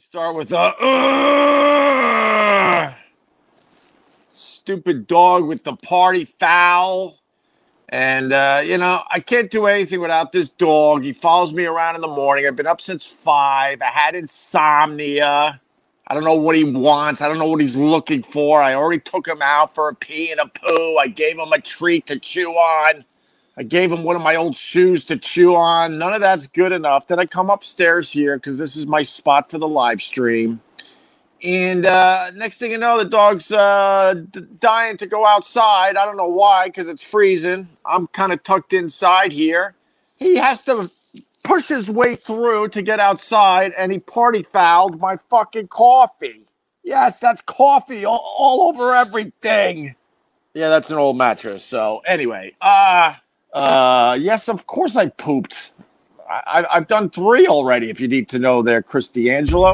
Start with a uh, stupid dog with the party foul. And, uh, you know, I can't do anything without this dog. He follows me around in the morning. I've been up since five. I had insomnia. I don't know what he wants. I don't know what he's looking for. I already took him out for a pee and a poo. I gave him a treat to chew on. I gave him one of my old shoes to chew on. None of that's good enough. Then I come upstairs here because this is my spot for the live stream. And uh, next thing you know, the dog's uh, d- dying to go outside. I don't know why, because it's freezing. I'm kind of tucked inside here. He has to push his way through to get outside, and he party fouled my fucking coffee. Yes, that's coffee all, all over everything. Yeah, that's an old mattress. So anyway, uh uh, yes, of course I pooped. I, I've done three already. If you need to know, there, Chris D'Angelo.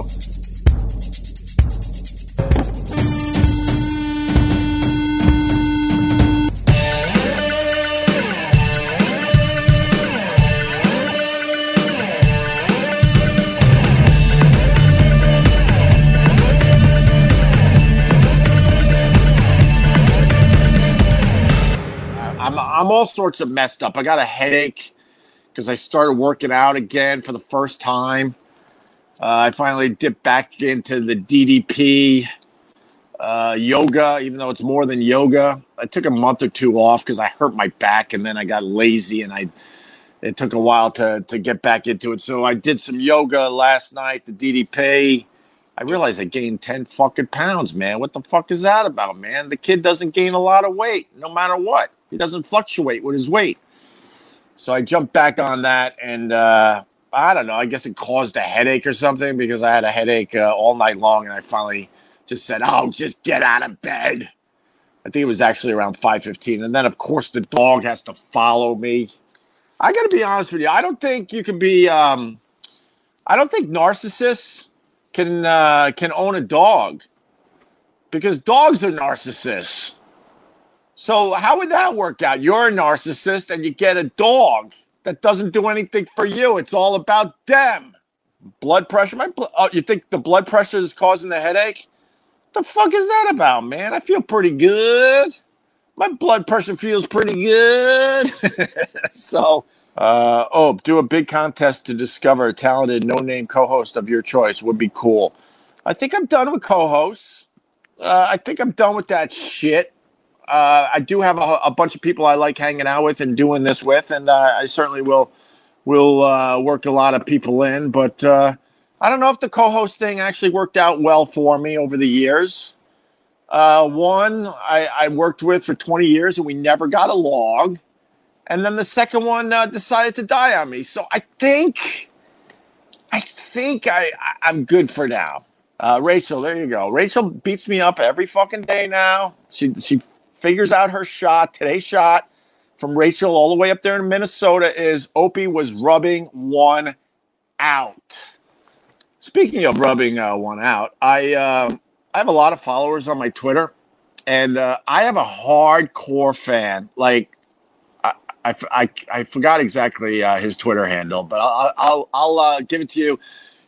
I'm all sorts of messed up. I got a headache because I started working out again for the first time. Uh, I finally dipped back into the DDP uh, yoga, even though it's more than yoga. I took a month or two off because I hurt my back, and then I got lazy, and I it took a while to to get back into it. So I did some yoga last night, the DDP. I realized I gained 10 fucking pounds, man. What the fuck is that about, man? The kid doesn't gain a lot of weight no matter what. He doesn't fluctuate with his weight. So I jumped back on that and uh, I don't know. I guess it caused a headache or something because I had a headache uh, all night long and I finally just said, "Oh, just get out of bed." I think it was actually around 5:15 and then of course the dog has to follow me. I got to be honest with you. I don't think you can be um I don't think narcissists can uh, can own a dog because dogs are narcissists. So how would that work out? You're a narcissist and you get a dog that doesn't do anything for you. It's all about them. Blood pressure. My bl- oh, you think the blood pressure is causing the headache? the fuck is that about, man? I feel pretty good. My blood pressure feels pretty good. so, uh, oh, do a big contest to discover a talented no-name co-host of your choice would be cool. I think I'm done with co-hosts. Uh, I think I'm done with that shit. Uh, I do have a, a, bunch of people I like hanging out with and doing this with, and uh, I certainly will will uh, work a lot of people in. But uh, I don't know if the co-host thing actually worked out well for me over the years. Uh, one I, I, worked with for 20 years, and we never got along. And then the second one uh, decided to die on me. So I think, I think I, I am good for now. Rachel, there you go. Rachel beats me up every fucking day now. She she figures out her shot. Today's shot from Rachel all the way up there in Minnesota is Opie was rubbing one out. Speaking of rubbing uh, one out, I uh, I have a lot of followers on my Twitter, and uh, I have a hardcore fan. Like I I, I, I forgot exactly uh, his Twitter handle, but I'll I'll, I'll uh, give it to you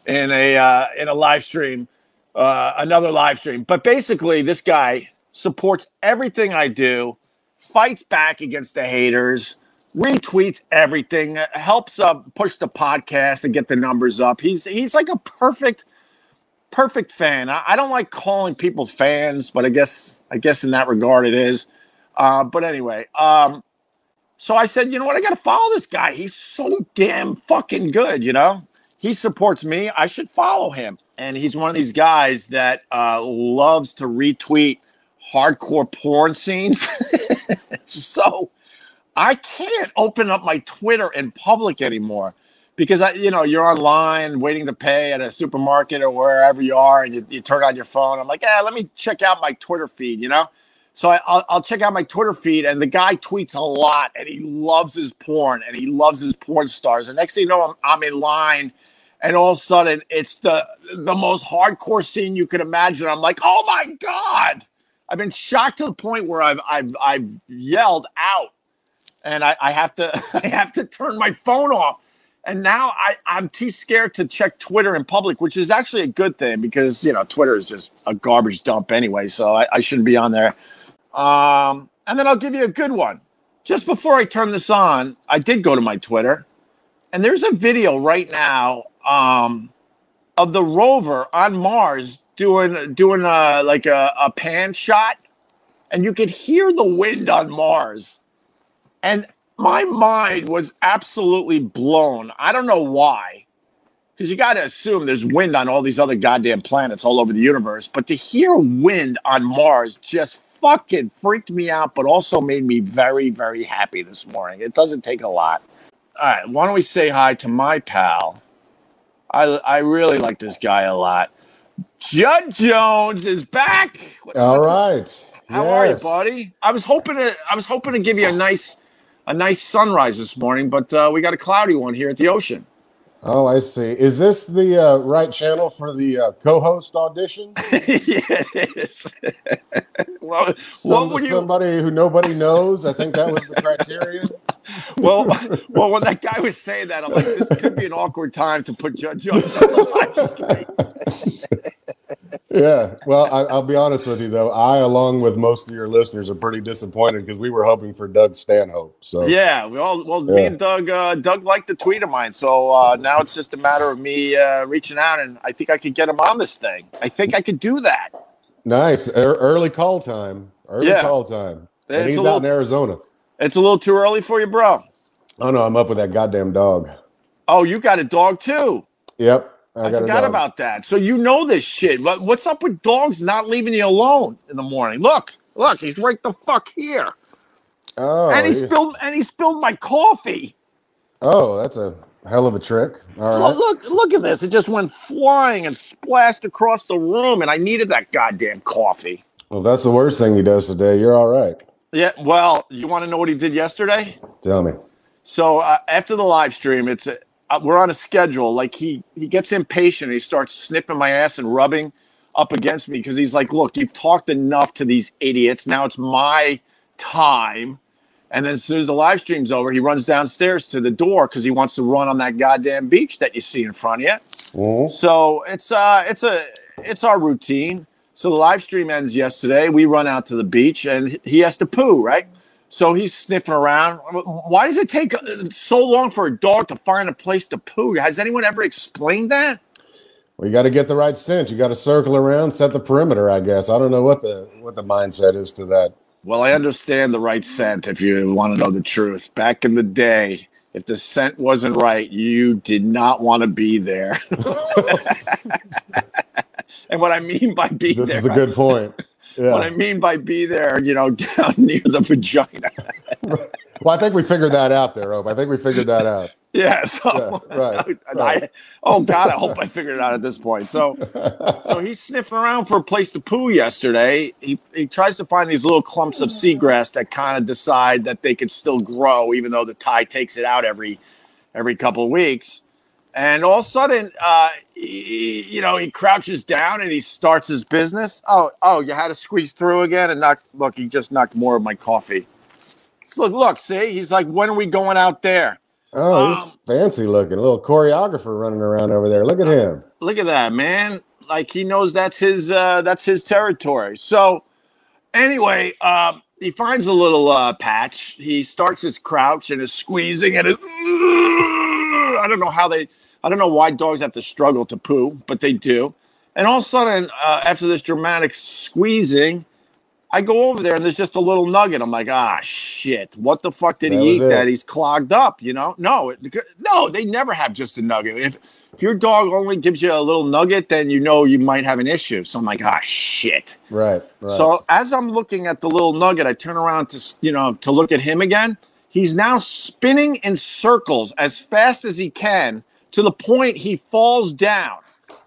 in a uh, in a live stream, another live stream. But basically, this guy supports everything I do, fights back against the haters, retweets everything, helps uh, push the podcast and get the numbers up. He's he's like a perfect perfect fan. I, I don't like calling people fans, but I guess I guess in that regard it is. Uh, but anyway, um, so I said, you know what? I got to follow this guy. He's so damn fucking good. You know, he supports me. I should follow him. And he's one of these guys that uh, loves to retweet hardcore porn scenes. so I can't open up my Twitter in public anymore because I, you know, you're online waiting to pay at a supermarket or wherever you are, and you, you turn on your phone. I'm like, yeah, let me check out my Twitter feed, you know. So I, will I'll check out my Twitter feed, and the guy tweets a lot, and he loves his porn, and he loves his porn stars. And next thing you know, I'm, I'm in line, and all of a sudden, it's the the most hardcore scene you could imagine. I'm like, oh my god! I've been shocked to the point where I've I've I've yelled out, and I, I have to I have to turn my phone off. And now I, I'm too scared to check Twitter in public, which is actually a good thing because you know Twitter is just a garbage dump anyway. So I, I shouldn't be on there. Um, and then I'll give you a good one. Just before I turn this on, I did go to my Twitter, and there's a video right now um, of the rover on Mars doing doing a, like a, a pan shot, and you could hear the wind on Mars. And my mind was absolutely blown. I don't know why, because you got to assume there's wind on all these other goddamn planets all over the universe. But to hear wind on Mars just fucking freaked me out, but also made me very, very happy this morning. It doesn't take a lot. All right, why don't we say hi to my pal? I I really like this guy a lot. Judd Jones is back. All right. How yes. are you, buddy? I was hoping to I was hoping to give you a nice a nice sunrise this morning, but uh, we got a cloudy one here at the ocean. Oh, I see. Is this the uh, right channel for the uh, co-host audition? yeah, well, Some, what you... somebody who nobody knows. I think that was the criterion. Well, well, when that guy was saying that, I'm like, this could be an awkward time to put Judd Jones on the live stream yeah. Well, I, will be honest with you though. I, along with most of your listeners, are pretty disappointed because we were hoping for Doug Stanhope. So yeah, we all well, yeah. me and Doug, uh, Doug liked the tweet of mine. So uh, now it's just a matter of me uh, reaching out, and I think I could get him on this thing. I think I could do that. Nice, early call time. Early yeah. call time. And it's he's little, out in Arizona. It's a little too early for you, bro. Oh no, I'm up with that goddamn dog. Oh, you got a dog too. Yep. I, I forgot about that. So you know this shit. What, what's up with dogs not leaving you alone in the morning? Look, look, he's right the fuck here. Oh, and he yeah. spilled and he spilled my coffee. Oh, that's a hell of a trick. All right. Look, look, look at this. It just went flying and splashed across the room, and I needed that goddamn coffee. Well, that's the worst thing he does today. You're all right. Yeah. Well, you want to know what he did yesterday? Tell me. So uh, after the live stream, it's uh, we're on a schedule. Like he he gets impatient. He starts snipping my ass and rubbing up against me because he's like, "Look, you've talked enough to these idiots. Now it's my time." And then as soon as the live stream's over, he runs downstairs to the door because he wants to run on that goddamn beach that you see in front of you. Mm-hmm. So it's uh it's a it's our routine. So the live stream ends yesterday. We run out to the beach and he has to poo, right? So he's sniffing around. Why does it take uh, so long for a dog to find a place to poo? Has anyone ever explained that? Well, you got to get the right scent. You got to circle around, set the perimeter. I guess I don't know what the what the mindset is to that. Well, I understand the right scent. If you want to know the truth, back in the day, if the scent wasn't right, you did not want to be there. and what I mean by be there. this there, is a good point. Yeah. What I mean by be there, you know, down near the vagina. well, I think we figured that out there, Opie. I think we figured that out. Yeah. So, yeah, right, right. I, oh God, I hope I figured it out at this point. So, so he's sniffing around for a place to poo yesterday. He he tries to find these little clumps of seagrass that kind of decide that they can still grow, even though the tide takes it out every every couple of weeks. And all of a sudden, uh, he, you know, he crouches down and he starts his business. Oh, oh, you had to squeeze through again and knock. Look, he just knocked more of my coffee. look, look, see, he's like, when are we going out there? Oh, he's um, fancy looking, a little choreographer running around over there. Look at him. Look at that, man. Like he knows that's his uh, that's his territory. So anyway, um, he finds a little uh, patch. He starts his crouch and is squeezing and it, I don't know how they I don't know why dogs have to struggle to poo, but they do. And all of a sudden, uh, after this dramatic squeezing, I go over there and there's just a little nugget. I'm like, ah, shit. What the fuck did that he eat it. that he's clogged up? You know? No, it, no, they never have just a nugget. If if your dog only gives you a little nugget, then you know you might have an issue. So I'm like, ah, shit. Right, right. So as I'm looking at the little nugget, I turn around to you know to look at him again. He's now spinning in circles as fast as he can to the point he falls down.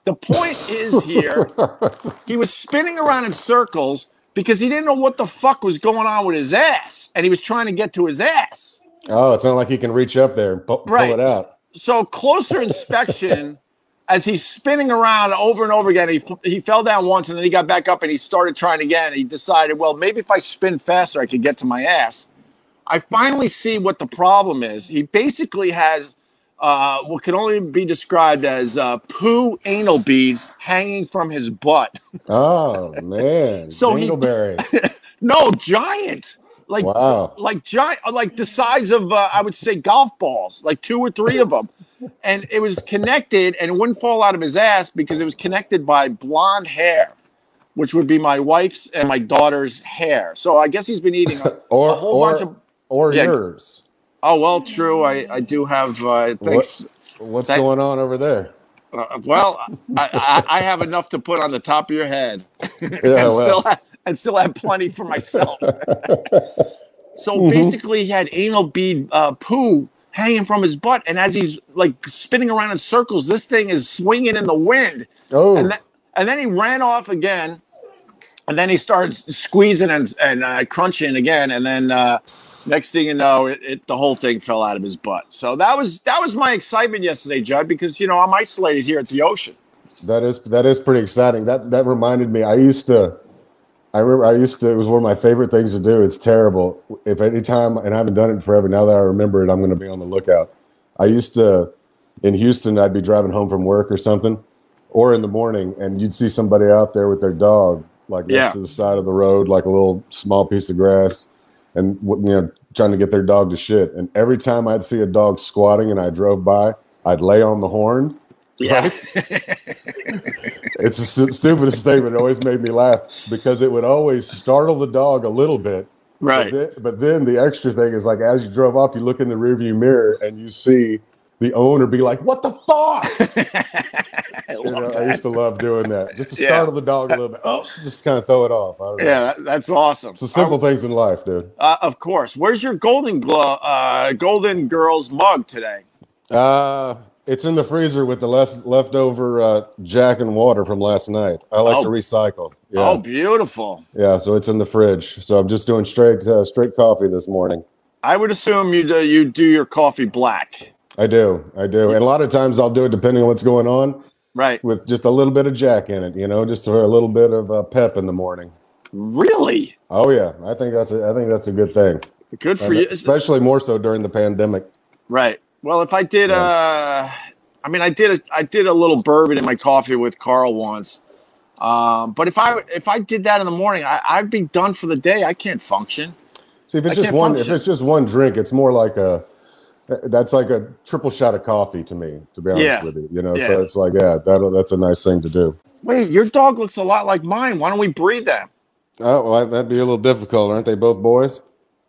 The point is here, he was spinning around in circles because he didn't know what the fuck was going on with his ass, and he was trying to get to his ass. Oh, it's not like he can reach up there and pull, right. pull it out. So closer inspection, as he's spinning around over and over again, he he fell down once, and then he got back up and he started trying again. He decided, well, maybe if I spin faster, I could get to my ass. I finally see what the problem is. He basically has uh, what can only be described as uh, poo anal beads hanging from his butt. Oh man, So he- No, giant. Like Wow. like giant, like the size of uh, I would say golf balls, like two or three of them, and it was connected, and it wouldn't fall out of his ass because it was connected by blonde hair, which would be my wife's and my daughter's hair. So I guess he's been eating a, Or a whole or, bunch of. or yeah. yours. Oh well, true. I I do have. Uh, thanks. What's That- going on over there? Uh, well, I, I, I have enough to put on the top of your head, Yeah, and well. still ha- and still have plenty for myself. so Mhm. basically, he had anal bead uh, poo hanging from his butt, and as he's like spinning around in circles, this thing is swinging in the wind, Oh, and then and then he ran off again, and then he starts squeezing and and uh, crunching again, and then. Next thing you know, it, it the whole thing fell out of his butt. So that was that was my excitement yesterday, Judd, because you know I'm isolated here at the ocean. that is that is pretty exciting. That that reminded me. I used to. I remember I used to. It was one of my favorite things to do. It's terrible. If any time, and I haven't done it forever. Now that I remember it, I'm going to be on the lookout. I used to in Houston. I'd be driving home from work or something, or in the morning, and you'd see somebody out there with their dog, like next Yeah. to the side of the road, like a little small piece of grass, and you know trying to get their dog to shit. And every time I'd see a dog squatting and I drove by, I'd lay on the horn. Yeah. It's the stu- stupidest but it always made me laugh because it would always startle the dog a little bit. right. But then, but then the extra thing is like as you drove off, you look in the rearview mirror and you see the owner be like, "What the fuck?" I You know, I used to love doing that just to Yeah. startle the dog a little bit. Oh, just kind of throw it off. I don't know. Yeah, that, that's awesome. It's the simple things in life, dude. Uh, of course. Where's your golden glow, uh, golden girls mug today? Uh, it's in the freezer with the left leftover uh, Jack and water from last night. I like Oh. to recycle. Yeah, Oh, beautiful. yeah. So it's in the fridge. So I'm just doing straight uh, straight coffee this morning. I would assume you do, you do your coffee black, I do, I do, and a lot of times I'll do it depending on what's going on right? with just a little bit of Jack in it. You know, just for a little bit of uh, pep in the morning. Really Oh yeah, I think that's a, I think that's a good thing, good for And you, especially more so during the pandemic. right? Well, if I did, uh, I mean, I did a, I did a little bourbon in my coffee with Carl once. Um, but if I if I did that in the morning, I, I'd be done for the day. I can't function. See, if it's I just one, function. if it's just one drink, it's more like a that's like a triple shot of coffee to me. To be honest Yeah. with you, you know, Yeah. so it's like yeah, that that's a nice thing to do. Wait, your dog looks a lot like mine. Why don't we breed them? Oh, well, that'd be a little difficult, aren't they? Both boys.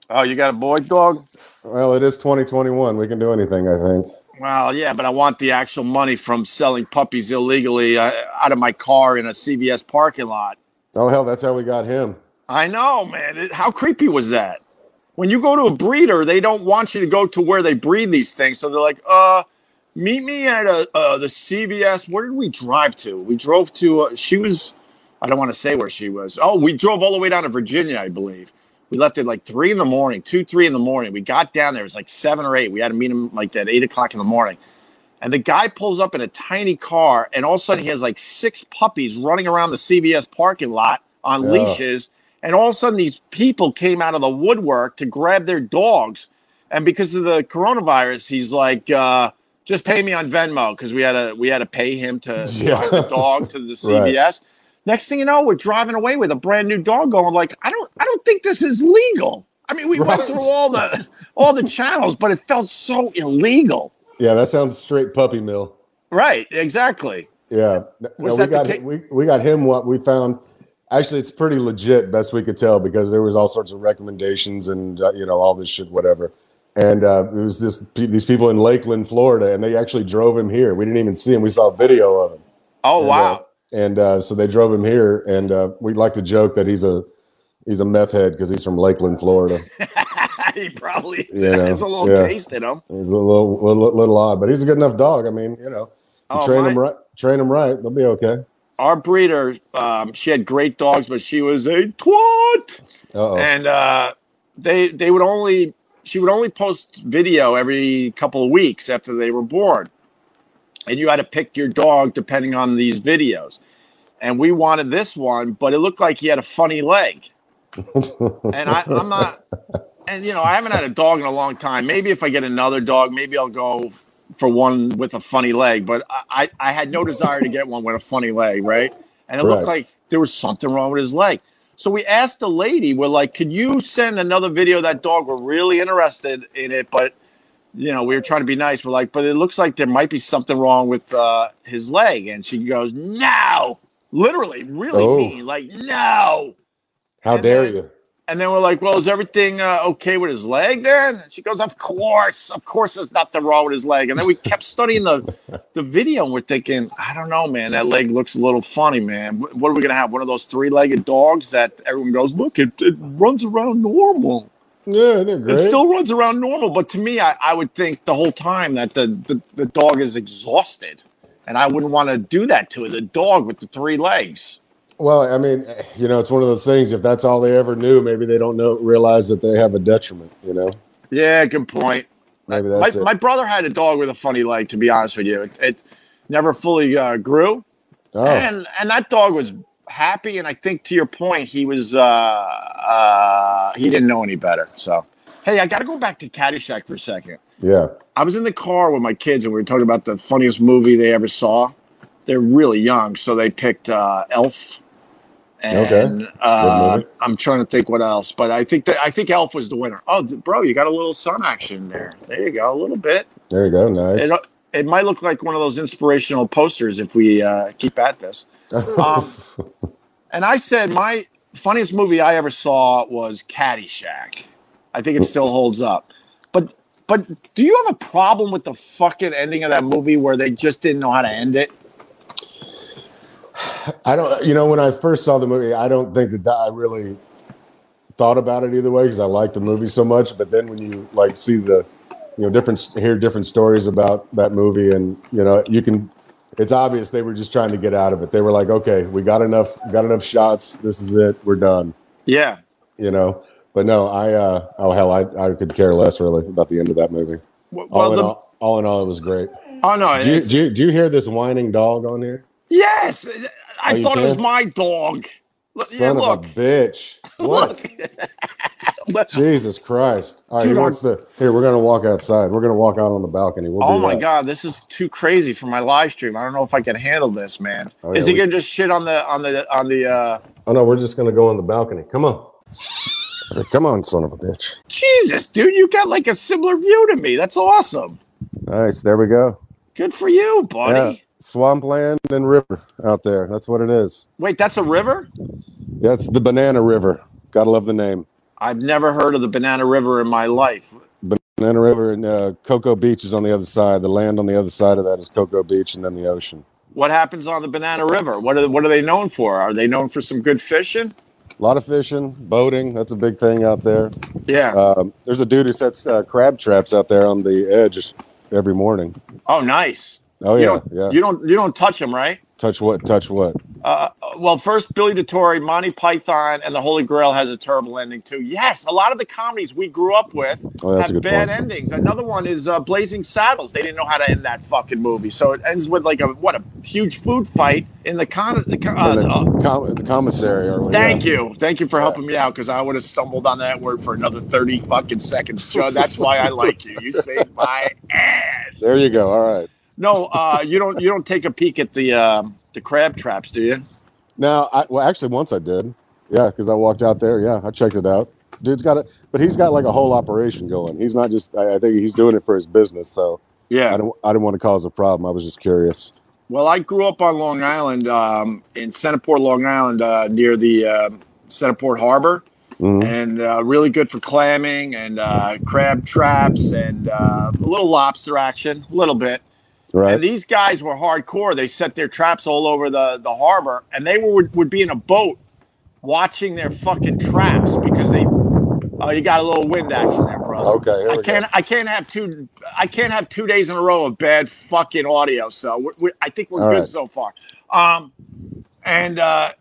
Oh, you got a boy dog? Well, it is 2021. We can do anything, I think. Well, yeah, but I want the actual money from selling puppies illegally uh, out of my car in a CVS parking lot. Oh hell, that's how we got him. I know, man. It- how creepy was that? When you go to a breeder, they don't want you to go to where they breed these things. So they're like, uh, meet me at a, uh, the CVS. Where did we drive to? We drove to, uh, she was, I don't want to say where she was. Oh, we drove all the way down to Virginia, I believe. We left at like three in the morning, two, three in the morning. We got down there. It was like seven or eight. We had to meet him like at eight o'clock in the morning. And the guy pulls up in a tiny car, and all of a sudden he has like six puppies running around the CVS parking lot on Yeah. leashes. And all of a sudden, these people came out of the woodwork to grab their dogs. And because of the coronavirus, he's like, uh, "Just pay me on Venmo," because we had to we had to pay him to Yeah. drive the dog to the Right. Next thing you know, we're driving away with a brand new dog. Going like, I don't, I don't think this is legal. I mean, we went through all the all the channels, but it felt so illegal. Yeah, that sounds straight puppy mill. Right? Exactly. Yeah, no, we got we we got him. What we found, actually, it's pretty legit, best we could tell, because there was all sorts of recommendations and uh, you know all this shit, whatever. And uh, it was this these people in Lakeland, Florida, and they actually drove him here. We didn't even see him. We saw a video of him. Oh And, wow. uh, and uh, so they drove him here, and uh, we like to joke that he's a he's a meth head because he's from Lakeland, Florida. he probably You know, it's a little yeah. taste in him. He's a little, little little odd, but he's a good enough dog. I mean, you know, you Oh, train my- him right, train him right, they'll be okay. Our breeder, um, she had great dogs, but she was a twat. Uh oh. and uh, they they would only she would only post video every couple of weeks after they were born, and you had to pick your dog depending on these videos. And we wanted this one, but it looked like he had a funny leg, and I, I'm not. And you know, I haven't had a dog in a long time. Maybe if I get another dog, maybe I'll go for one with a funny leg, but I, I had no desire to get one with a funny leg, right? And it looked like there was something wrong with his leg. So we asked the lady, we're like, could you send another video that dog? We're really interested in it, but you know, we were trying to be nice. We're like, but it looks like there might be something wrong with uh, his leg. And she goes, no, literally, really Oh. mean, like, no. How And dare then- you? And then we're like, well, is everything uh, okay with his leg then? And she goes, of course, of course there's nothing wrong with his leg. And then we kept studying the, the video and we're thinking, I don't know, man, that leg looks a little funny, man. What are we going to have? One of those three-legged dogs that everyone goes, look, it, it runs around normal. Yeah, they're great. It still runs around normal. But to me, I, I would think the whole time that the, the, the dog is exhausted. And I wouldn't want to do that to the dog with the three legs. Well, I mean, you know, it's one of those things. If that's all they ever knew, maybe they don't know realize that they have a detriment. You know, Yeah, good point. maybe my, that's it. my brother had a dog with a funny leg. To be honest with you, it, it never fully uh, grew, oh, and and that dog was happy. And I think to your point, he was uh, uh, he didn't know any better. So, hey, I got to go back to Caddyshack for a second. yeah. I was in the car with my kids, and we were talking about the funniest movie they ever saw. They're really young, so they picked uh, Elf. And Okay. uh. I'm trying to think what else, but I think that I think Elf was the winner. Oh, bro, you got a little sun action there. There you go, a little bit. There you go. Nice. It, it might look like one of those inspirational posters if we uh, keep at this. Um, and I said my funniest movie I ever saw was Caddyshack. I think it still holds up. But but do you have a problem with the fucking ending of that movie where they just didn't know how to end it? I don't. You know, when I first saw the movie, I don't think that, that I really thought about it either way because I liked the movie so much. But then when you like see the, you know, different hear different stories about that movie, and you know, you can. It's obvious they were just trying to get out of it. They were like, okay, we got enough, got enough shots. This is it. We're done. Yeah. You know. But no, I. uh Oh hell, I I could care less really about the end of that movie. W- All Well, in the, all, all in all, it was great. oh no, Do you, do you do you hear this whining dog on here? Yes, I Oh, thought it was my dog. Look, yeah, Son look, of a bitch! What? Jesus Christ! All right, Dude, he wants to. Here, we're gonna walk outside. We're gonna walk out on the balcony. We'll Oh my that. god, this is too crazy for my live stream. I don't know if I can handle this, man. Oh, is yeah, he we- gonna just shit on the on the on the uh Oh no, we're just gonna go on the balcony. Come on. Come on, son of a bitch! Jesus, dude, you got like a similar view to me. That's awesome. Nice. There we go. Good for you, buddy. Swampland and river out there. That's what it is. Wait, that's a river? That's the Banana River. Gotta love the name. I've never heard of the Banana River in my life. Banana River and uh, Cocoa Beach is on the other side. The land on the other side of that is Cocoa Beach, and then the ocean. What happens on the Banana River? What are what are they known for? Are they known for some good fishing? A lot of fishing, boating. That's a big thing out there. Yeah. Um, there's a dude who sets uh, crab traps out there on the edge every morning. oh, nice. Oh you yeah, don't, yeah. You don't you don't touch them, right? touch what? Touch what? Uh, well, first Billy DeTore, Monty Python, and the Holy Grail has a terrible ending too. Yes, a lot of the comedies we grew up with Oh, have bad point. endings. Another one is uh, Blazing Saddles. They didn't know how to end that fucking movie, so it ends with like a what a huge food fight in the con. The uh, uh, com- the commissary. Or thank yeah. you, thank you for helping me out because I would have stumbled on that word for another thirty fucking seconds, Joe. That's why I like you. You saved my ass. There you go. All right. No, uh, you don't. You don't take a peek at the um, the crab traps, do you? Now, I, well, actually, once I did. Yeah, because I walked out there. Yeah, I checked it out. Dude's got it, but he's got like a whole operation going. He's not just. I, I think he's doing it for his business. So Yeah. I don't. I didn't want to cause a problem. I was just curious. Well, I grew up on Long Island, um, in Centerport, Long Island, uh, near the um Centerport Harbor, Mhm. and uh, really good for clamming and uh, crab traps and uh, a little lobster action, a little bit. Right. And these guys were hardcore. They set their traps all over the, the harbor, and they would, would be in a boat watching their fucking traps because they. Oh, you got a little wind action there, brother. Okay. Here I we can't. I can't have two. I can't have two days in a row of bad fucking audio. So we we I think we're All good right. so far. Um, and uh,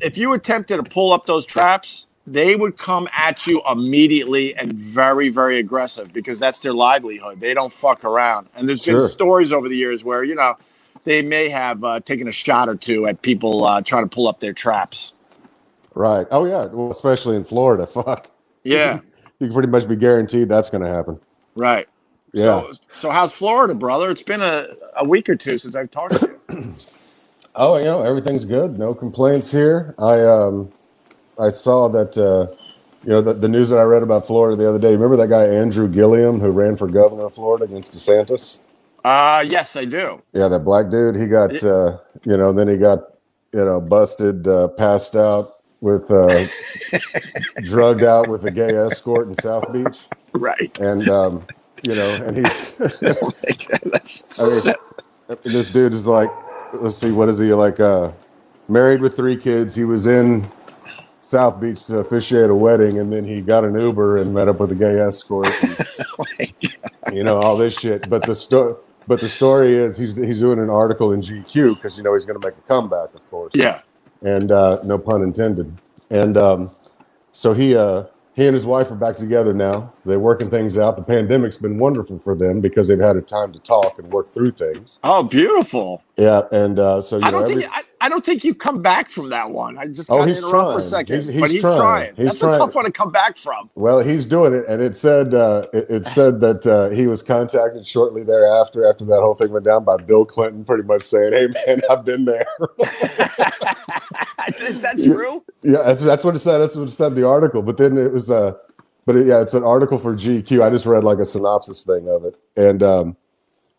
if you attempted to pull up those traps, they would come at you immediately and very, very aggressive because that's their livelihood. They don't fuck around. And there's been stories over the years where you know they may have uh, taken a shot or two at people uh, trying to pull up their traps. Right. Oh yeah. Well, especially in Florida. Fuck. Yeah. You can pretty much be guaranteed that's going to happen. Right. Yeah. So, so how's Florida, brother? It's been a, a week or two since I've talked to you. Oh, you know, everything's good. No complaints here. I um, I saw that uh, you know the, the news that I read about Florida the other day. Remember that guy Andrew Gillum who ran for governor of Florida against DeSantis? Uh, yes, I do. Yeah, that black dude. He got uh, you know, then he got you know busted, uh, passed out with uh, drugged out with a gay escort in South Beach, Right. and um, you know, and he's Oh my God, that's I mean, this dude is like, let's see, what is he like? Uh, married with three kids. He was in South Beach to officiate a wedding, and then he got an Uber and met up with a gay escort. and, you know all this shit. But the story, but the story is he's he's doing an article in GQ because you know he's going to make a comeback, of course. yeah. And uh, no pun intended. And um, so he uh, he and his wife are back together now. They're working things out. The pandemic's been wonderful for them because they've had a time to talk and work through things. Oh, beautiful. Yeah, and uh, so you I know, don't every, think I, I don't think you come back from that one. I just Oh, got to he's interrupt for a trying. second, He's- he's but he's trying. trying. He's That's trying. a tough one to come back from. well, he's doing it, and it said uh, it, it said that uh, he was contacted shortly thereafter, after that whole thing went down, by Bill Clinton, pretty much saying, "Hey, man, I've been there." Is that Yeah. true? yeah, that's, that's what it said. That's what it said in the article. But then it was, uh, but it, yeah, it's an article for GQ. I just read like a synopsis thing of it, and um,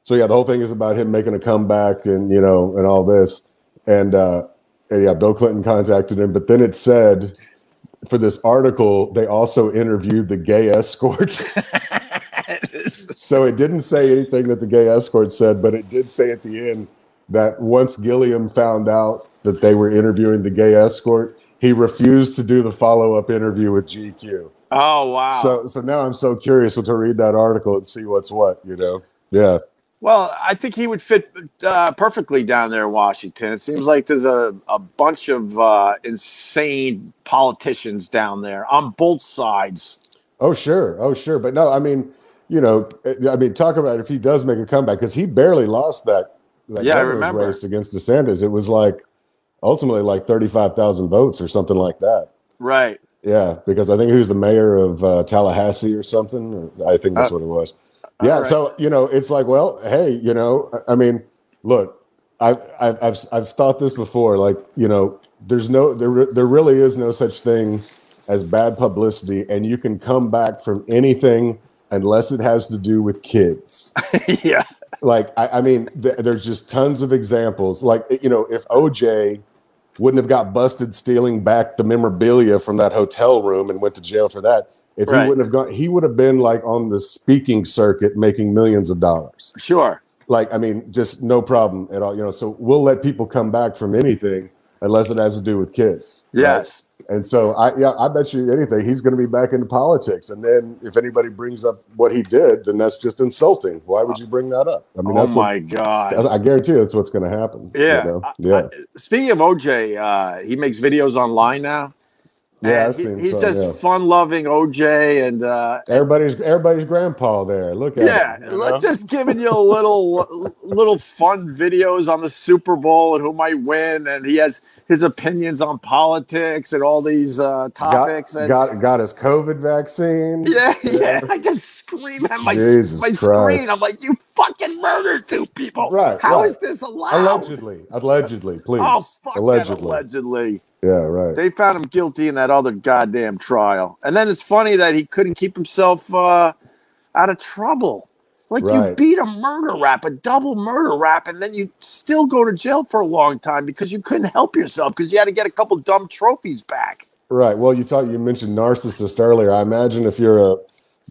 so yeah, the whole thing is about him making a comeback and you know and all this, and, uh, and yeah, Bill Clinton contacted him. But then it said for this article they also interviewed the gay escort. So it didn't say anything that the gay escort said, but it did say at the end that once Gillum found out that they were interviewing the gay escort, he refused to do the follow up interview with GQ. oh wow. So so now I'm so curious to read that article and see what's what, you know? Yeah. Well, I think he would fit uh, perfectly down there in Washington. It seems like there's a, a bunch of uh, insane politicians down there on both sides. Oh sure. Oh sure. But no, I mean, you know, I mean, talk about if he does make a comeback because he barely lost that, that Yeah, I remember. race against DeSantis. It was like ultimately like thirty five thousand votes or something like that. Right. Yeah, because I think he was the mayor of uh, Tallahassee or something. Or I think that's Uh, what it was. Yeah, right. so you know, it's like, well, hey, you know, I I mean, look, I've I've I've, I've thought this before. Like, you know, there's no there there really is no such thing as bad publicity, and you can come back from anything unless it has to do with kids yeah. like I, I mean th- there's just tons of examples like you know if oj wouldn't have got busted stealing back the memorabilia from that hotel room and went to jail for that if Right. he wouldn't have gone he would have been like on the speaking circuit making millions of dollars Sure. like i mean just no problem at all you know so we'll let people come back from anything unless it has to do with kids right? Yes. And so I yeah, I bet you anything he's going to be back into politics. And then if anybody brings up what he did, then that's just insulting. Why would you bring that up? I mean, oh that's my God. I guarantee you that's what's going to happen. you Yeah. I- yeah, I- speaking of OJ, uh, he makes videos online now. Yeah. He- he's some, just yeah. fun-loving OJ, and uh, Everybody's everybody's grandpa there. Look at yeah, him, you know? just giving you a little little fun videos on the Super Bowl and who might win, and he has his opinions on politics and all these uh, topics. got, and, got got his COVID vaccine. yeah, yeah, I just scream at my Jesus my Christ. screen. I'm like, you fucking murdered two people. Right, How right. is this allowed? Allegedly, allegedly, please. Oh, fuck allegedly. that, allegedly. Yeah, right. They found him guilty in that other goddamn trial. And then it's funny that he couldn't keep himself uh, out of trouble. Like you beat a murder rap, a double murder rap, and then you still go to jail for a long time because you couldn't help yourself because you had to get a couple dumb trophies back. Right. Well, you talk. You mentioned narcissist earlier. I imagine if you're a,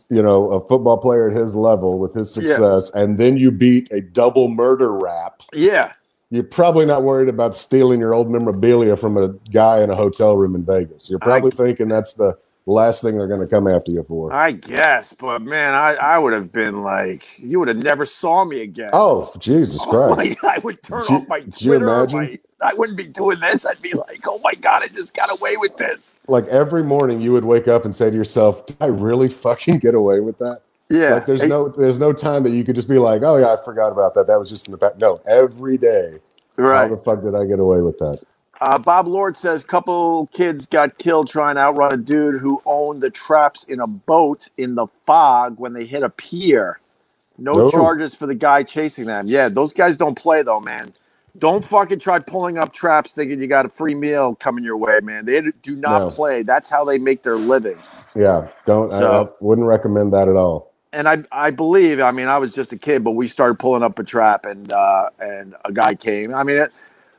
you know, a football player at his level with his Yeah. success, and then you beat a double murder rap, Yeah. You're probably not worried about stealing your old memorabilia from a guy in a hotel room in Vegas. You're probably thinking that's the last thing they're going to come after you for. I guess, but man, I, I would have been like, you would have never saw me again. Oh, Jesus Oh Christ! my, I would turn you- off my Twitter. imagine? My, I wouldn't be doing this. I'd be like, oh my God, I just got away with this. Like every morning, you would wake up and say to yourself, "Did I really fucking get away with that?" Yeah. Like there's no there's no time that you could just be like, "Oh yeah, I forgot about that. That was just in the back. No, every day. right. How the fuck did I get away with that? Uh, Bob Lord says couple kids got killed trying to outrun a dude who owned the traps in a boat in the fog when they hit a pier. No No. charges for the guy chasing them. Yeah, those guys don't play though, man. Don't fucking try pulling up traps thinking you got a free meal coming your way, man. They do not No. play. That's how they make their living. Yeah, don't. I, I So- wouldn't recommend that at all. And I I believe I mean I was just a kid, but we started pulling up a trap, and uh, and a guy came. I mean, it,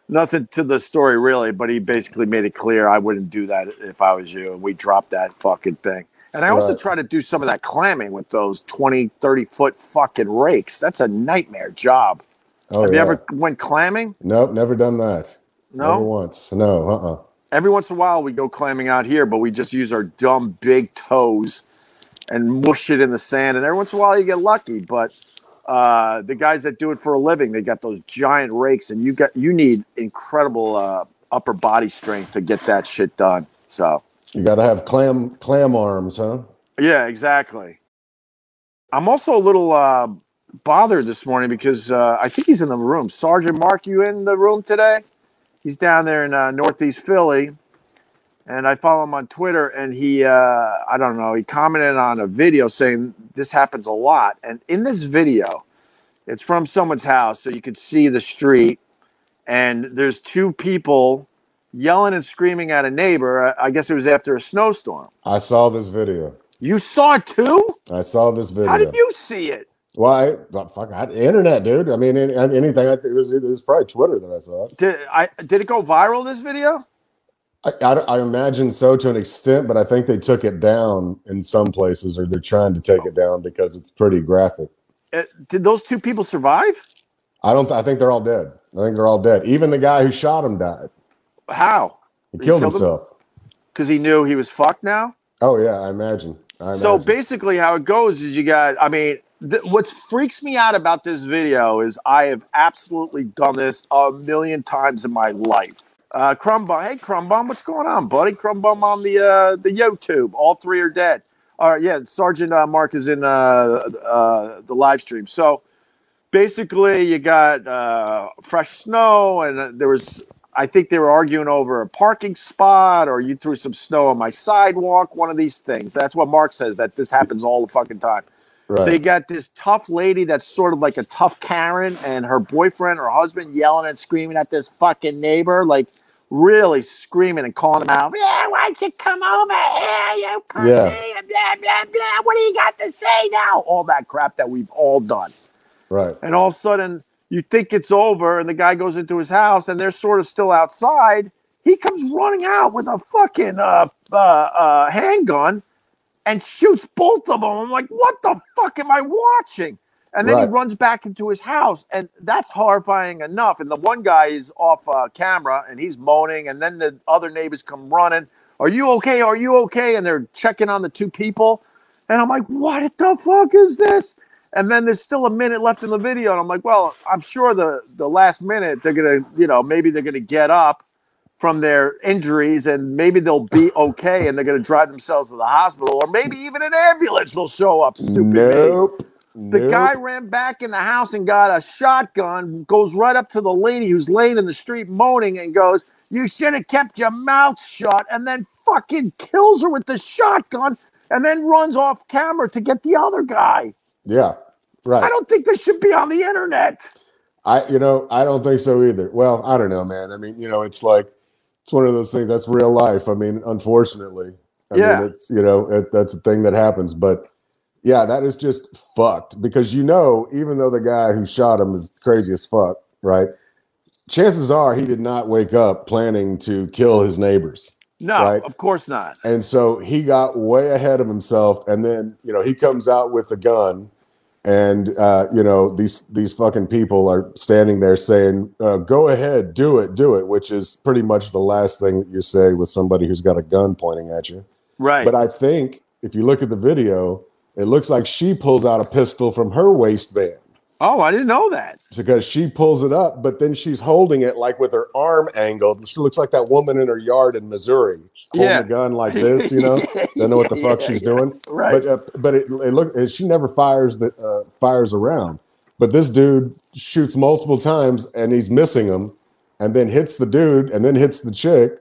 nothing to the story really, but he basically made it clear I wouldn't do that if I was you, and we dropped that fucking thing. And I also Right. try to do some of that clamming with those 20, 30 foot fucking rakes. That's a nightmare job. Oh, Have yeah. you ever went clamming? Nope, never done that. No, Never once. No. Uh. uh Every once in a while we go clamming out here, but we just use our dumb big toes and mush it in the sand. And every once in a while you get lucky, but uh, the guys that do it for a living, they got those giant rakes, and you got you need incredible uh, upper body strength to get that shit done. So You got to have clam clam arms, huh? yeah, exactly. I'm also a little uh, bothered this morning because uh, I think he's in the room. Sergeant Mark, you in the room today? He's down there in uh, Northeast Philly, and I follow him on Twitter. And he, uh, I don't know, he commented on a video saying this happens a lot. And in this video, it's from someone's house, so you could see the street, and there's two people yelling and screaming at a neighbor. I guess it was after a snowstorm. I saw this video. You saw it too? I saw this video. How did you see it? Why? Well, fuck, I, internet, dude. I mean, any, anything. It was it was probably Twitter that I saw. Did I did it go viral? This video? I, I, I imagine so to an extent, but I think they took it down in some places, or they're trying to take it down because it's pretty graphic. Uh, did those two people survive? I don't. I think they're all dead. I think they're all dead. Even the guy who shot him died. How? He He killed killed himself. Because he knew he was fucked now. Oh yeah, I imagine. I So basically, how it goes is you got. I mean, th- what freaks me out about this video is I have absolutely done this a million times in my life. Uh, Crumbum, hey Crumbum, what's going on, buddy? Crumbum on the uh, the YouTube. All three are dead. All right, yeah. Sergeant uh, Mark is in uh, uh, the live stream. So basically, you got uh, fresh snow, and uh, there was. I think they were arguing over a parking spot, or you threw some snow on my sidewalk. One of these things. That's what Mark says. That this happens all the fucking time. So you got this tough lady that's sort of like a tough Karen, and her boyfriend or husband yelling and screaming at this fucking neighbor, like really screaming and calling him out. Yeah, why don't you come over here, you pussy? Yeah. Blah blah blah. What do you got to say now? All that crap that we've all done. Right. And all of a sudden, you think it's over, and the guy goes into his house, and they're sort of still outside. He comes running out with a fucking uh, uh, uh, handgun and shoots both of them. I'm like, what the fuck am I watching? And then he runs back into his house, and that's horrifying enough. And the one guy is off uh, camera, and he's moaning, and then the other neighbors come running. Are you okay? Are you okay? And they're checking on the two people, and I'm like, what the fuck is this? And then there's still a minute left in the video, and I'm like, well, I'm sure the the last minute they're gonna, you know, maybe they're gonna get up from their injuries and maybe they'll be okay and they're gonna drive themselves to the hospital, or maybe even an ambulance will show up. Stupid. me. The Nope. guy ran back in the house and got a shotgun, goes right up to the lady who's laying in the street moaning and goes, You should have kept your mouth shut, and then fucking kills her with the shotgun and then runs off camera to get the other guy. Yeah. Right. I don't think this should be on the internet. I, you know, I don't think so either. Well, I don't know, man. I mean, you know, it's like it's one of those things. That's real life. I mean, unfortunately, I Yeah. mean, it's you know, it, that's a thing that happens. But yeah, that is just fucked because you know, even though the guy who shot him is crazy as fuck, right? Chances are he did not wake up planning to kill his neighbors. No, Right. of course not. And so he got way ahead of himself. And then, you know, he comes out with a gun. And, uh, you know, these, these fucking people are standing there saying, uh, go ahead, do it, do it, which is pretty much the last thing that you say with somebody who's got a gun pointing at you. Right. But I think if you look at the video, it looks like she pulls out a pistol from her waistband oh, I didn't know that. because she pulls it up, but then she's holding it like with her arm angled. She looks like that woman in her yard in Missouri, holding Yeah. the gun like this, you know. Don't know what the fuck Yeah, she's yeah. doing, Right. but uh, but it, it look she never fires the uh, fires around. But this dude shoots multiple times and he's missing them, and then hits the dude and then hits the chick,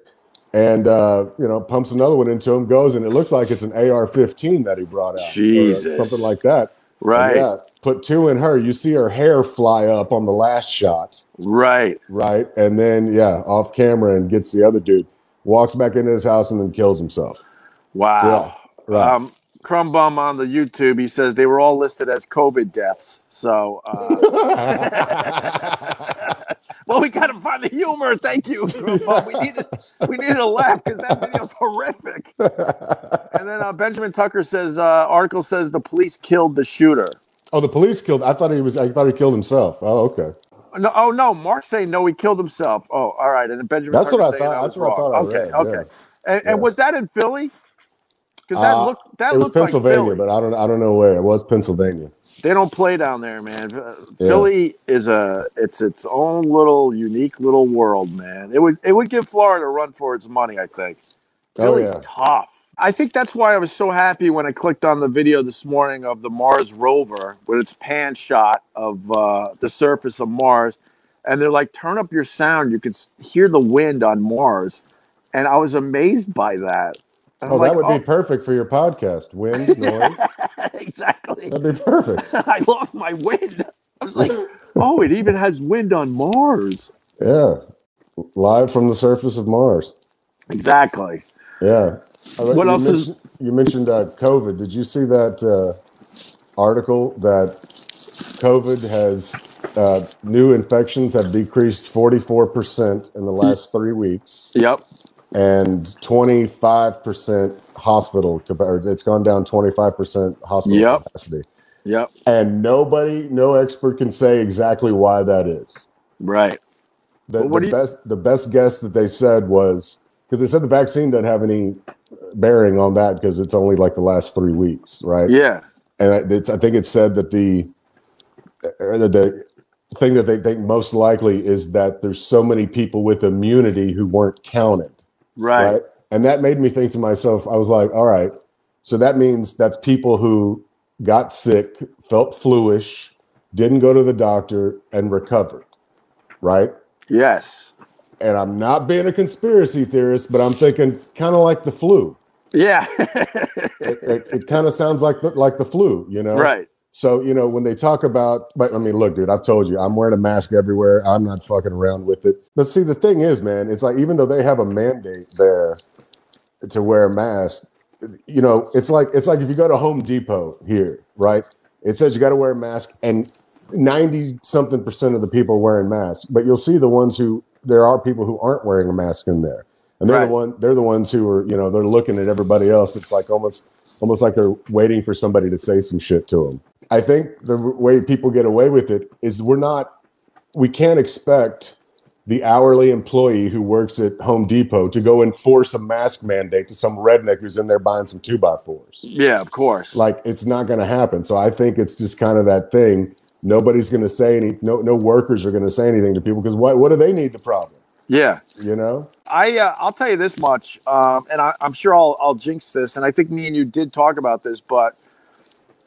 and uh, you know pumps another one into him, goes and it looks like it's an AR-15 that he brought out, or Jesus. something like that. Right. Yeah, put two in her. You see her hair fly up on the last shot, Right. right? And then yeah, off camera and gets the other dude. Walks back into his house and then kills himself. Wow. Right. Um, Crumb Bum on the YouTube, he says they were all listed as COVID deaths. So, uh, well, we got to find the humor. Thank you, We needed, we needed a laugh because that video's horrific. And then uh, Benjamin Tucker says, uh, article says the police killed the shooter. oh, the police killed. I thought he was. I thought he killed himself. Oh, okay. No, oh no, Mark's saying no, he killed himself. Oh, all right. And then Benjamin. That's what I thought- was that's what I thought I. Okay, read, okay. And, Yeah. was that in Philly? Because that Uh, looked that it was looked like Pennsylvania, Philly. but I don't. I don't know where. It was Pennsylvania. They don't play down there, man. Yeah. Philly is a it's its own little unique little world, man. It would it would give Florida a run for its money, I think. Oh, Philly's yeah. tough. I think that's why I was so happy when I clicked on the video this morning of the Mars rover with its pan shot of uh, the surface of Mars, and they're like, "Turn up your sound. You can s- hear the wind on Mars," and I was amazed by that. Oh, that would be perfect for your podcast. Wind noise. exactly. That'd be perfect. I lost my wind. I was like, oh, it even has wind on Mars. Yeah. Live from the surface of Mars. Exactly. Yeah. Uh, What else is- You mentioned uh, COVID. Did you see that uh, article that COVID has uh, new infections have decreased 44% in the last three weeks Yep. And 25% hospital, capa- or it's gone down 25% hospital Yep. capacity. Yep. And nobody, no expert can say exactly why that is. Right. The, Well, the you- best the best guess that they said was because they said the vaccine doesn't have any bearing on that because it's only like the last three weeks, right? Yeah. And it's, I think it said that the the, the thing that they think most likely is that there's so many people with immunity who weren't counted, Right. right? And that made me think to myself, I was like, all right, so that means that's people who got sick, felt fluish, didn't go to the doctor, and recovered, right? Yes. and I'm not being a conspiracy theorist, but I'm thinking kind of like the flu. Yeah. It, it, it kind of sounds like the, like the flu, you know? right. So you know when they talk about, but I mean, look, dude, I've told you, I'm wearing a mask everywhere. I'm not fucking around with it. But see, the thing is, man, it's like even though they have a mandate there to wear a mask, you know, it's like it's like if you go to Home Depot here, right? It says you got to wear a mask, and ninety something percent of the people are wearing masks. But you'll see the ones who there are people who aren't wearing a mask in there, and they're Right. the one they're the ones who are you know they're looking at everybody else. It's like almost almost like they're waiting for somebody to say some shit to them. I think the way people get away with it is we're not we can't expect the hourly employee who works at Home Depot to go enforce a mask mandate to some redneck who's in there buying some two by fours. Yeah, of course. Like it's not going to happen. So I think it's just kind of that thing. Nobody's going to say any. No, no workers are going to say anything to people because what? What do they need the problem? yeah. You know? I uh, I'll tell you this much, um, and I, I'm sure I'll I'll jinx this, and I think me and you did talk about this, but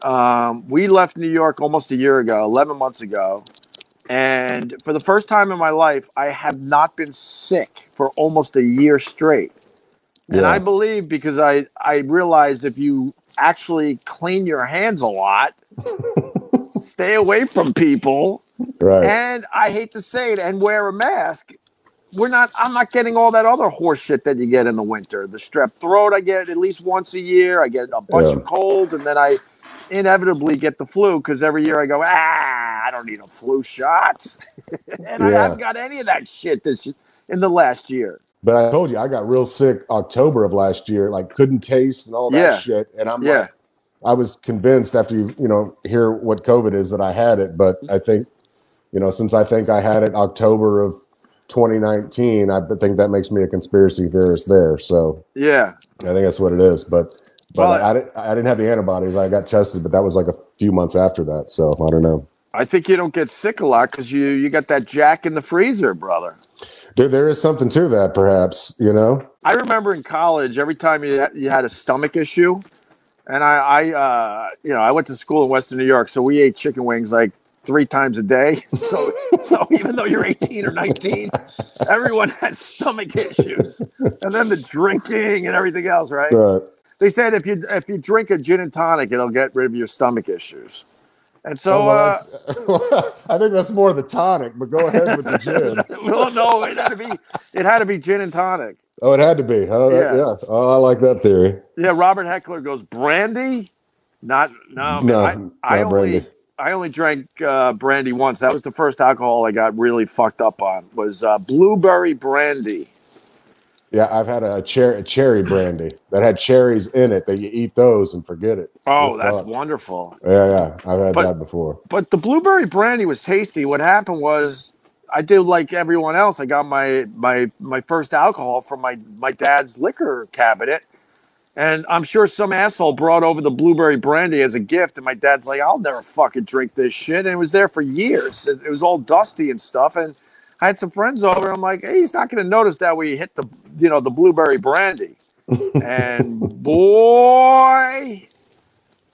um, we left New York almost a year ago, 11 months ago, and for the first time in my life, I have not been sick for almost a year straight. And I believe because I I realized if you actually clean your hands a lot, stay away from people, Right. and I hate to say it, and wear a mask. We're not. I'm not getting all that other horse shit that you get in the winter. The strep throat I get at least once a year. I get a bunch Yeah. of colds, and then I inevitably get the flu because every year I go, ah, I don't need a flu shot, and I haven't got any of that shit this in the last year. But I told you I got real sick October of last year. Like couldn't taste and all that Yeah. shit. And I'm Yeah. like, I was convinced after you you know hear what COVID is that I had it. But I think you know since I think I had it October of 2019, I think that makes me a conspiracy theorist there. So Yeah, I think that's what it is. But but Well, I, I didn't I didn't have the antibodies. I got tested, but that was like a few months after that. So I don't know. I think you don't get sick a lot because you you got that Jack in the freezer, brother. There, there is something to that, perhaps. You know. I remember in college, every time you had, you had a stomach issue, and I, I uh, you know, I went to school in Western New York, so we ate chicken wings like three times a day. So, so even though you're 18 or 19, everyone has stomach issues, and then the drinking and everything else, right? But They said if you if you drink a gin and tonic, it'll get rid of your stomach issues. And so, Oh, uh, well, that's- I think that's more the tonic, but go ahead with the gin. well, no, it had to be it had to be gin and tonic. Oh, it had to be. Oh, that, Yeah. yeah. Oh, I like that theory. Yeah, Robert Heckler goes brandy. Not no, man, No, I, I only brandy. I only drank uh, brandy once. That was the first alcohol I got really fucked up on. Was uh, blueberry brandy. Yeah, I've had a, cher- a cherry brandy that had cherries in it. That you eat those and forget it. Oh, that's wonderful. Yeah, yeah. I've had But- that before. But the blueberry brandy was tasty. What happened was I did like everyone else. I got my my my first alcohol from my my dad's liquor cabinet. And I'm sure some asshole brought over the blueberry brandy as a gift, and my dad's like, "I'll never fucking drink this shit." And it was there for years. It, it was all dusty and stuff. And I had some friends over. I'm like, "Hey, he's not going to notice that we hit the, you know, the blueberry brandy." and boy,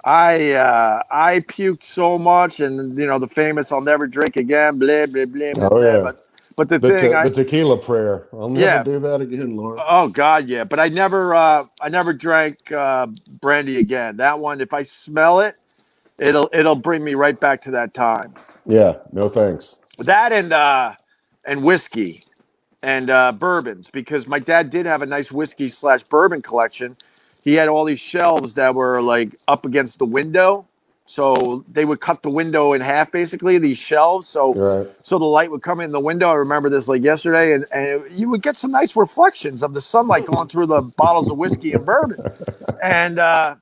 I uh, I puked so much, and you know the famous "I'll never drink again." Blah blah blah. blah Oh, yeah. But but the, The, thing, te- I, the tequila prayer. I'll never Yeah. do that again, Lord. oh god, yeah. But I never uh, I never drank uh, brandy again. That one, if I smell it, it'll it'll bring me right back to that time. Yeah, no thanks. That and uh, and whiskey and uh, bourbons because my dad did have a nice whiskey slash bourbon collection. He had all these shelves that were like up against the window, so they would cut the window in half basically. These shelves, so right. so the light would come in the window. I remember this like yesterday, and, and you would get some nice reflections of the sunlight going through the bottles of whiskey and bourbon. And uh,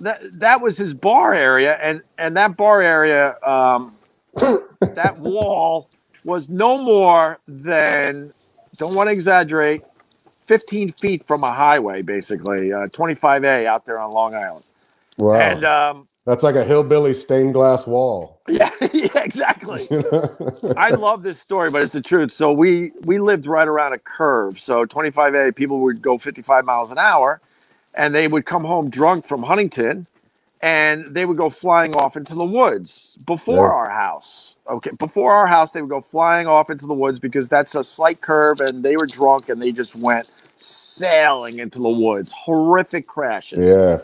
that that was his bar area, and and that bar area, um, that wall was no more than don't want to exaggerate, fifteen feet from a highway, basically uh, twenty five A out there on Long Island. Wow. And um, That's like a hillbilly stained glass wall. yeah, yeah, exactly. I love this story, but it's the truth. So we we lived right around a curve. So 25A people would go 55 miles an hour, and they would come home drunk from Huntington, and they would go flying off into the woods before Yeah. our house. Okay, before our house, they would go flying off into the woods because that's a slight curve, and they were drunk and they just went sailing into the woods. Horrific crashes yeah.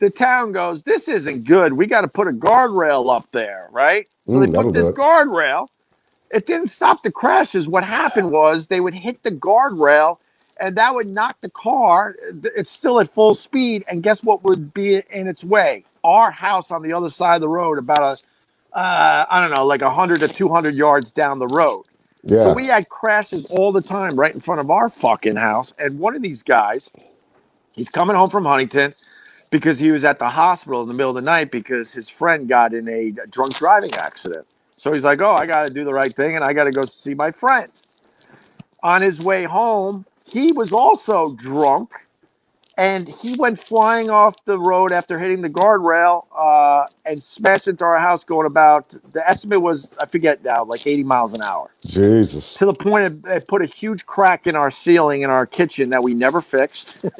the town goes, This isn't good. We got to put a guardrail up there, right? So Mm, they put this guardrail. It didn't stop the crashes. What happened was they would hit the guardrail and that would knock the car. It's still at full speed. And guess what would be in its way? Our house on the other side of the road, about a, uh, I don't know, like 100 to 200 yards down the road. Yeah. So we had crashes all the time right in front of our fucking house. And one of these guys, he's coming home from Huntington because he was at the hospital in the middle of the night because his friend got in a drunk driving accident. So he's like, Oh, I got to do the right thing and I got to go see my friend. On his way home, he was also drunk and he went flying off the road after hitting the guardrail uh, and smashed into our house going about the estimate was i forget now like 80 miles an hour. Jesus. to the point it, it put a huge crack in our ceiling in our kitchen that we never fixed.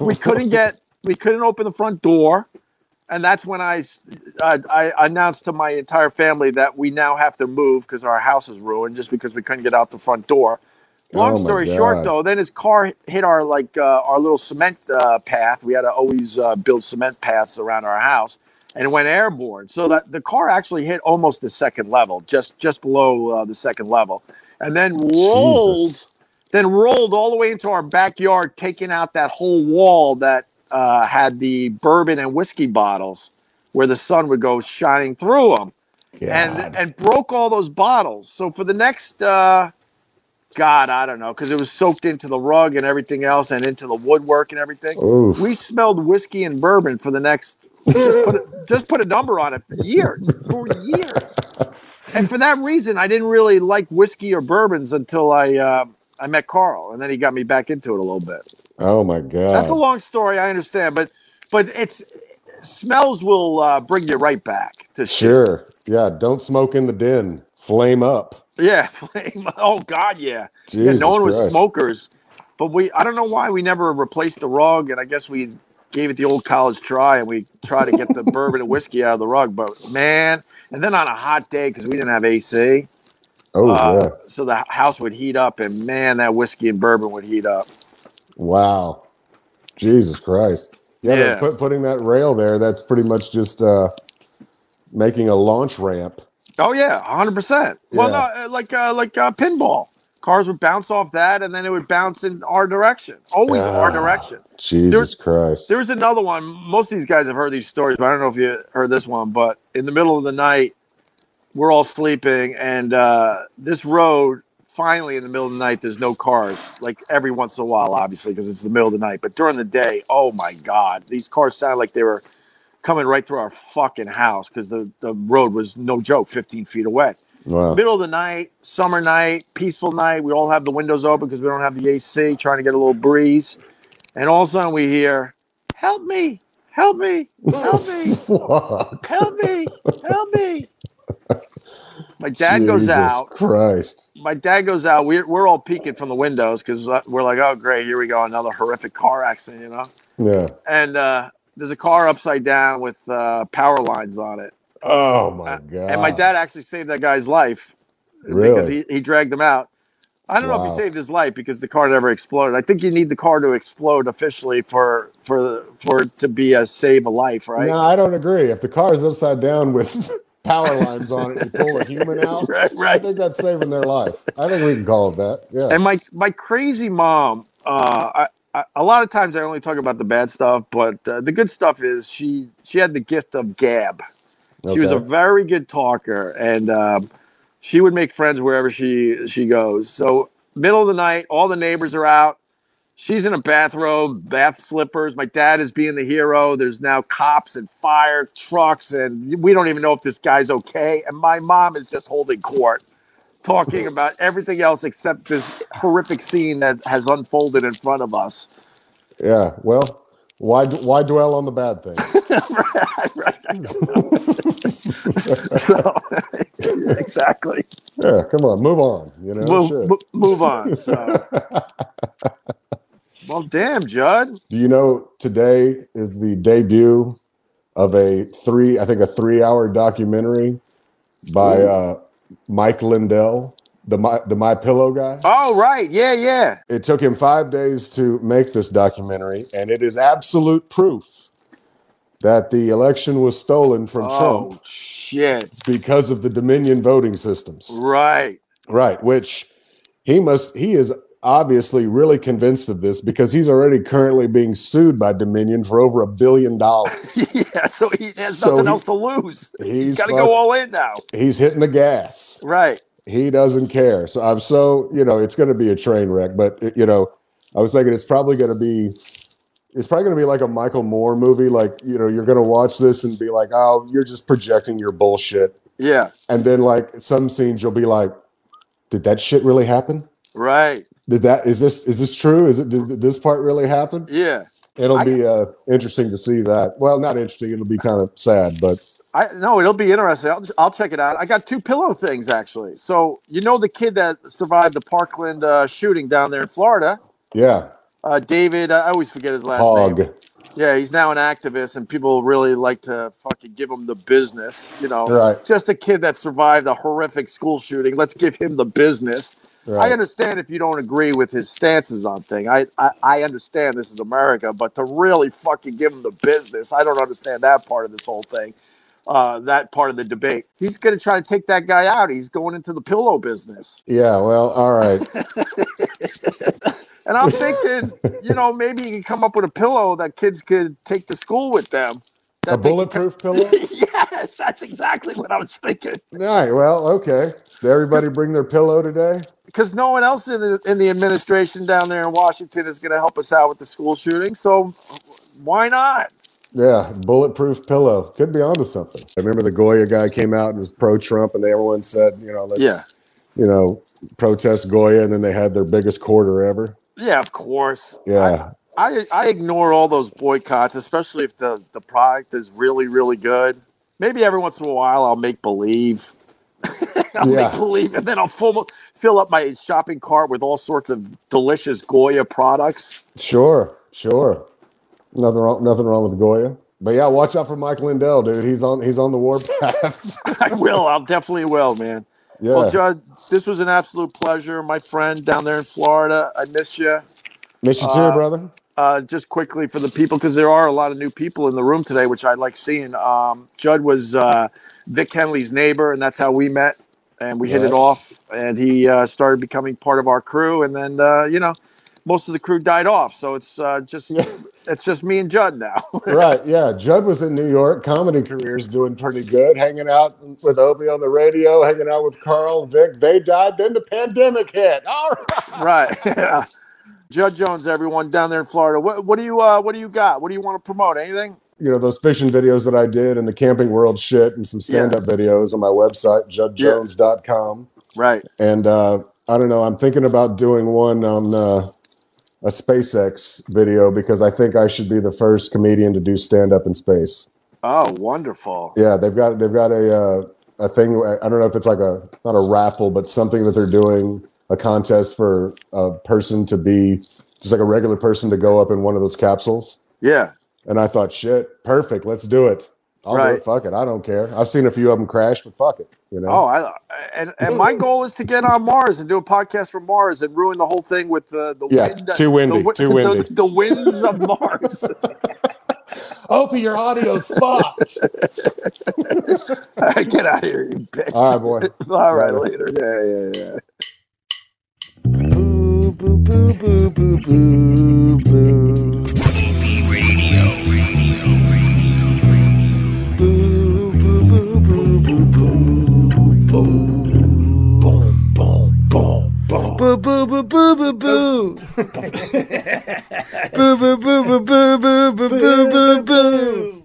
We couldn't get we couldn't open the front door and that's when I, uh, I announced to my entire family that we now have to move because our house is ruined just because we couldn't get out the front door long Oh story short though then his car hit our like uh, our little cement uh, path we had to always uh, build cement paths around our house and it went airborne so that the car actually hit almost the second level just just below uh, the second level and then rolled Jesus. then rolled all the way into our backyard, taking out that whole wall that uh, had the bourbon and whiskey bottles, where the sun would go shining through them, and God. and broke all those bottles. So for the next, uh, God, I don't know, because it was soaked into the rug and everything else, and into the woodwork and everything. Oof. We smelled whiskey and bourbon for the next. Just put, a, just put a number on it for years, for years. And for that reason, I didn't really like whiskey or bourbons until I uh, I met Carl, and then he got me back into it a little bit. Oh my God. That's a long story, I understand, but but it's smells will uh, bring you right back to shit. Sure. Yeah. Don't smoke in the den. Flame up. Yeah. oh God, yeah. yeah. No one was Christ. smokers, but we I don't know why we never replaced the rug, and I guess we gave it the old college try, and we tried to get the bourbon and whiskey out of the rug, but man, and then on a hot day because we didn't have AC. Oh Uh, yeah. So the house would heat up, and man, that whiskey and bourbon would heat up. Wow. Jesus Christ. Yeah, Yeah. Put, putting that rail there, that's pretty much just uh making a launch ramp. Oh yeah, hundred percent. Well, Yeah. no, uh, like uh, like uh, pinball. Cars would bounce off that, and then it would bounce in our direction. Always our Ah. direction. Jesus there, Christ. There was another one. Most of these guys have heard these stories, but I don't know if you heard this one. But in the middle of the night, we're all sleeping, and uh, this road. Finally, in the middle of the night, there's no cars. Like every once in a while, obviously, because it's the middle of the night. But during the day, oh my god, these cars sounded like they were coming right through our fucking house because the the road was no joke, 15 feet away wow. middle of the night, summer night, peaceful night. We all have the windows open because we don't have the AC, trying to get a little breeze. And all of a sudden we hear, Help me, help me, help me, help me, help me. My dad goes out. Christ. My dad goes out. We're, we're all peeking from the windows because we're like, oh, great, here we go. Another horrific car accident, you know? Yeah. And uh, there's a car upside down with uh, power lines on it. Oh my God. And my dad actually saved that guy's life because he, he dragged him out. I don't know if he saved his life because the car never exploded. I think you need the car to explode officially for for the, for it to be a save a life, right? No, I don't agree. If the car is upside down with power lines on it, you pull a human out. right, I think that's saving their life. I think we can call it that. Yeah. And my my crazy mom, uh, I, I, a lot of times I only talk about the bad stuff, but uh, the good stuff is she she had the gift of gab. She was a very good talker, and um, she would make friends wherever she she goes. So middle of the night, all the neighbors are out. She's in a bathrobe, bath slippers. My dad is being the hero. There's now cops and fire trucks, and we don't even know if this guy's okay. And my mom is just holding court, talking about everything else except this horrific scene that has unfolded in front of us. Yeah. Well, why why dwell on the bad things? right, right. So, exactly. Yeah. Come on, move on. You know. move, mo- move on. So. well, damn, Judd. Do you know today is the debut of a three, I think a three-hour documentary by Ooh. uh, Mike Lindell, the my the My Pillow guy. Oh, right. Yeah, yeah. It took him five days to make this documentary, and it is absolute proof that the election was stolen from Oh, Trump shit. because of the Dominion voting systems. Right. Right, which he must he is obviously really convinced of this because he's already currently being sued by Dominion for over a billion dollars. yeah. So he has So nothing he- else to lose. He's He's got to go all in now. he's hitting the gas. Right. He doesn't care. So I'm so, you know, it's going to be a train wreck, but it- you know, I was thinking it's probably going to be it's probably going to be like a Michael Moore movie like, you know, you're going to watch this and be like, "Oh, you're just projecting your bullshit." Yeah. And then like some scenes you'll be like, "Did that shit really happen?" Right. Did that is this is this true? Is it did this part really happen? Yeah. It'll I- be uh, interesting to see that. Well, not interesting. It'll be kind of sad, but I no, it'll be interesting. I'll, I'll check it out. I got two pillow things actually. So you know the kid that survived the Parkland uh, shooting down there in Florida, yeah, uh, David. I always forget his last Hogg. name. Yeah, he's now an activist, and people really like to fucking give him the business. You know, Right, just a kid that survived a horrific school shooting. Let's give him the business. I understand if you don't agree with his stances on thing. I, I I understand this is America, but to really fucking give him the business, I don't understand that part of this whole thing. Uh, that part of the debate. He's going to try to take that guy out. He's going into the pillow business, Yeah, well, all right. and I'm thinking, you know, maybe you can come up with a pillow that kids could take to school with them. A that they could- bulletproof pillow? yes, that's exactly what I was thinking. All right, well, okay. Did everybody bring their pillow today? because no one else in the in the administration down there in Washington is going to help us out with the school shooting. So why not? Yeah, bulletproof pillow. Could be onto something. I remember the Goya guy came out and was pro Trump, and everyone said, you know, let's, Yeah, you know, protest Goya, and then they had their biggest quarter ever. yeah, of course. Yeah, I, I ignore all those boycotts, especially if the the product is really really good. Maybe every once in a while I'll make believe. I'll Yeah. make believe, and then I'll full, fill up my shopping cart with all sorts of delicious Goya products. sure, sure. Nothing wrong. Nothing wrong with Goya. But yeah, watch out for Mike Lindell, dude. He's on. He's on the warpath. I will. I'll definitely will, man. yeah. Well, Judd, this was an absolute pleasure, my friend down there in Florida. I miss you. Miss you too, uh, brother. Uh, just quickly for the people because there are a lot of new people in the room today, which I like seeing. Um, Judd was uh, Vic Henley's neighbor, and that's how we met, and we hit it off. And he uh, started becoming part of our crew, and then uh, you know, most of the crew died off, so it's uh, just Yeah. it's just me and Judd now. right. Yeah. Judd was in New York. Comedy career's doing pretty good. Hanging out with Opie on the radio, hanging out with Carl, Vic. They died. Then the pandemic hit. All right. right. Yeah. Judd Jones, everyone down there in Florida. What, what do you uh, what do you got? What do you want to promote? Anything? You know, those fishing videos that I did and the camping world shit and some stand up videos on my website, juddjones.com. Right. And uh, I don't know. I'm thinking about doing one on uh, a SpaceX video because I think I should be the first comedian to do stand up in space. Oh, wonderful. Yeah, they've got they've got a uh, a thing. I don't know if it's like a not a raffle, but something that they're doing a contest for a person to be just like a regular person to go up in one of those capsules. Yeah. And I thought, shit, perfect. Let's do it. I'll do Right. it. Fuck it. I don't care. I've seen a few of them crash, but fuck it. You know. Oh, I and and my goal is to get on Mars and do a podcast from Mars and ruin the whole thing with the the Yeah, wind, too windy, the, too windy. the, winds of Mars. Opie, your audio's fucked. get out of here, you bitch! All right, boy. All right, later. Yeah, yeah, yeah. Boo, boo, boo, boo, boo, boo, boo. Boo, boo, boo, boo, boo, boo, boo. Boom, boom, boom, boom. Boo boo boo boo boo boo. boo boo boo boo boo boo boo boo boo boo boo.